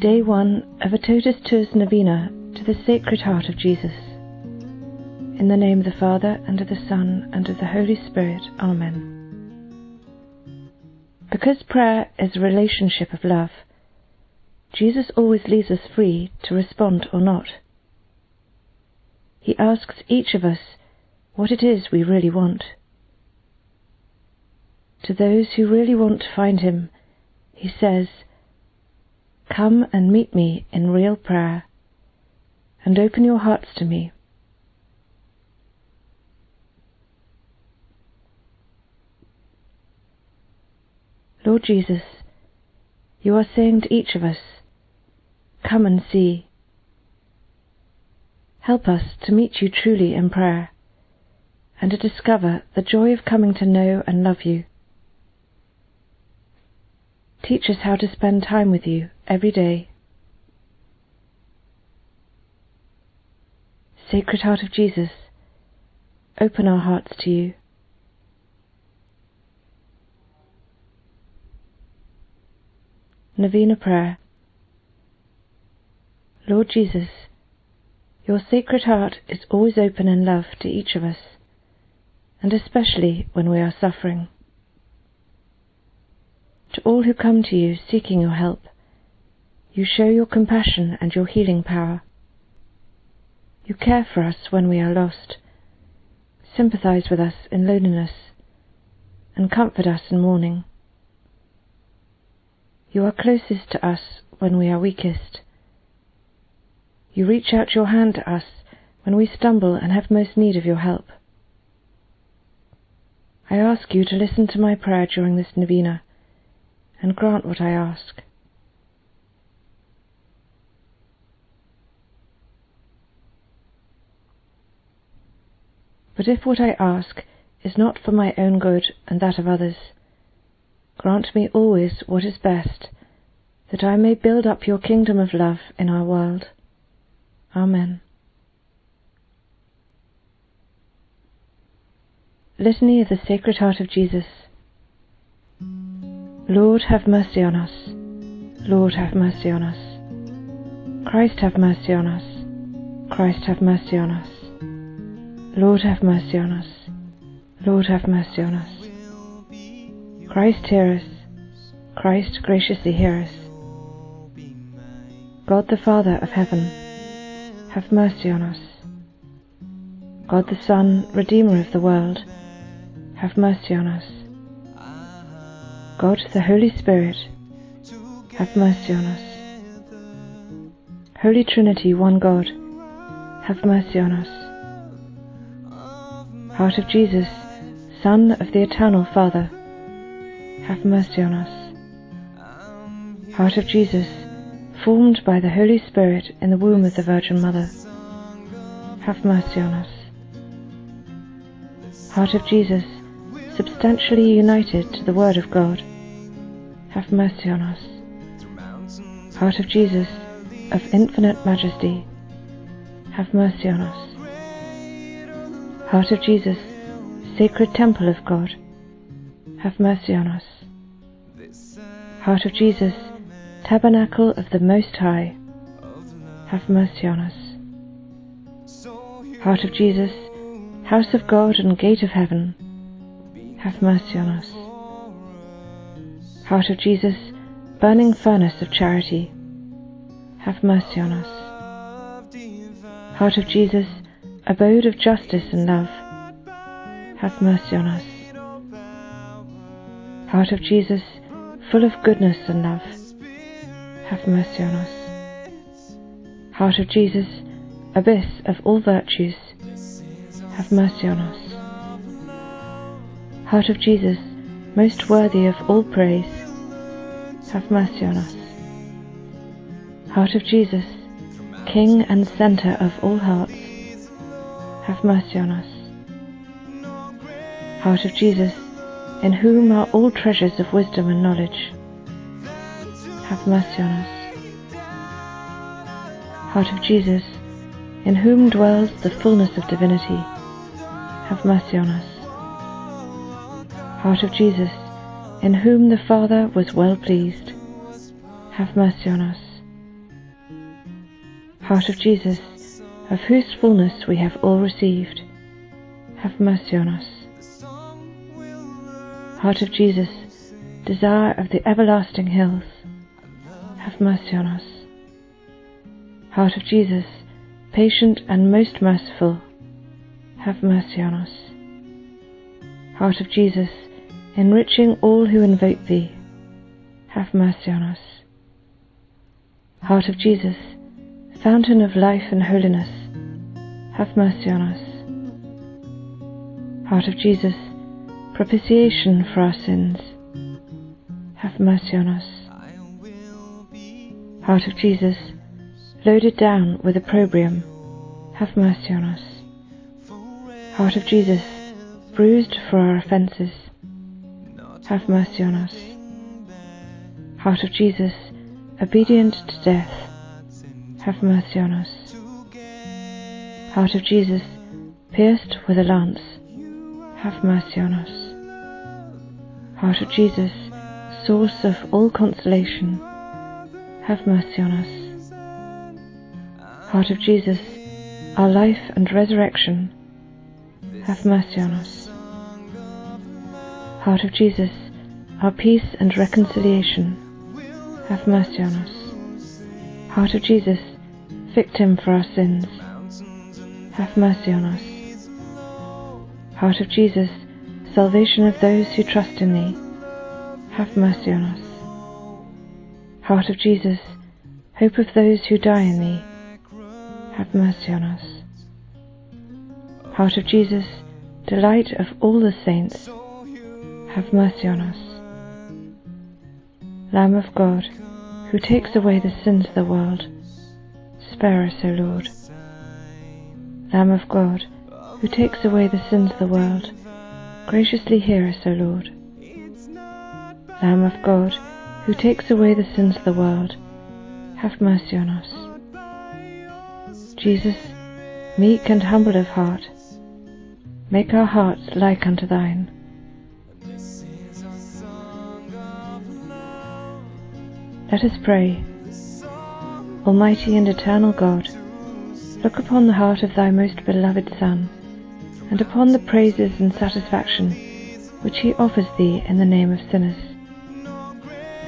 Day 1 of a Totus Tuus Novena to the Sacred Heart of Jesus. In the name of the Father, and of the Son, and of the Holy Spirit. Amen. Because prayer is a relationship of love, Jesus always leaves us free to respond or not. He asks each of us what it is we really want. To those who really want to find Him, He says, Come and meet me in real prayer, and open your hearts to me. Lord Jesus, you are saying to each of us, Come and see. Help us to meet you truly in prayer, and to discover the joy of coming to know and love you. Teach us how to spend time with you every day. Sacred Heart of Jesus, open our hearts to you. Novena Prayer Lord Jesus, your Sacred Heart is always open in love to each of us, and especially when we are suffering. To all who come to you seeking your help, you show your compassion and your healing power. You care for us when we are lost, sympathize with us in loneliness, and comfort us in mourning. You are closest to us when we are weakest. You reach out your hand to us when we stumble and have most need of your help. I ask you to listen to my prayer during this novena and grant what I ask. But if what I ask is not for my own good and that of others, grant me always what is best, that I may build up your kingdom of love in our world. Amen. Litany of the Sacred Heart of Jesus. Lord, have mercy on us. Lord, have mercy on us. Christ, have mercy on us. Christ, have mercy on us. Lord, have mercy on us. Lord, have mercy on us. Christ, hear us. Christ, graciously hear us. God the Father of heaven, have mercy on us. God the Son, Redeemer of the world, have mercy on us. God the Holy Spirit, have mercy on us. Holy Trinity, one God, have mercy on us. Heart of Jesus, Son of the Eternal Father, have mercy on us. Heart of Jesus, formed by the Holy Spirit in the womb of the Virgin Mother, have mercy on us. Heart of Jesus, substantially united to the Word of God, have mercy on us. Heart of Jesus, of infinite majesty, have mercy on us. Heart of Jesus, sacred temple of God, have mercy on us. Heart of Jesus, tabernacle of the Most High, have mercy on us. Heart of Jesus, house of God and gate of heaven, have mercy on us. Heart of Jesus, burning furnace of charity, have mercy on us. Heart of Jesus, abode of justice and love, have mercy on us. Heart of Jesus, full of goodness and love, have mercy on us. Heart of Jesus, abyss of all virtues, have mercy on us. Heart of Jesus, most worthy of all praise, have mercy on us. Heart of Jesus, King and centre of all hearts, have mercy on us. Heart of Jesus, in whom are all treasures of wisdom and knowledge, have mercy on us. Heart of Jesus, in whom dwells the fullness of divinity, have mercy on us. Heart of Jesus, in whom the Father was well pleased, have mercy on us. Heart of Jesus, of whose fullness we have all received, have mercy on us. Heart of Jesus, desire of the everlasting hills, have mercy on us. Heart of Jesus, patient and most merciful, have mercy on us. Heart of Jesus, enriching all who invoke thee, have mercy on us. Heart of Jesus, fountain of life and holiness, have mercy on us. Heart of Jesus, propitiation for our sins, have mercy on us. Heart of Jesus, loaded down with opprobrium, have mercy on us. Heart of Jesus, bruised for our offences, have mercy on us. Heart of Jesus, obedient to death, have mercy on us. Heart of Jesus, pierced with a lance, have mercy on us. Heart of Jesus, source of all consolation, have mercy on us. Heart of Jesus, our life and resurrection, have mercy on us. Heart of Jesus, our peace and reconciliation, have mercy on us. Heart of Jesus, victim for our sins, have mercy on us. Heart of Jesus, salvation of those who trust in thee, have mercy on us. Heart of Jesus, hope of those who die in thee, have mercy on us. Heart of Jesus, delight of all the saints, have mercy on us. Lamb of God, who takes away the sins of the world, spare us, O Lord. Lamb of God, who takes away the sins of the world, graciously hear us, O Lord. Lamb of God, who takes away the sins of the world, have mercy on us. Jesus, meek and humble of heart, make our hearts like unto thine. Let us pray. Almighty and eternal God, look upon the heart of thy most beloved Son, and upon the praises and satisfaction which he offers thee in the name of sinners.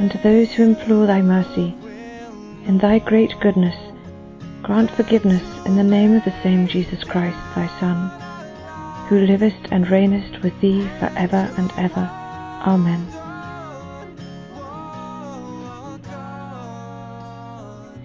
And to those who implore thy mercy, in thy great goodness, grant forgiveness in the name of the same Jesus Christ, thy Son, who livest and reignest with thee for ever and ever. Amen.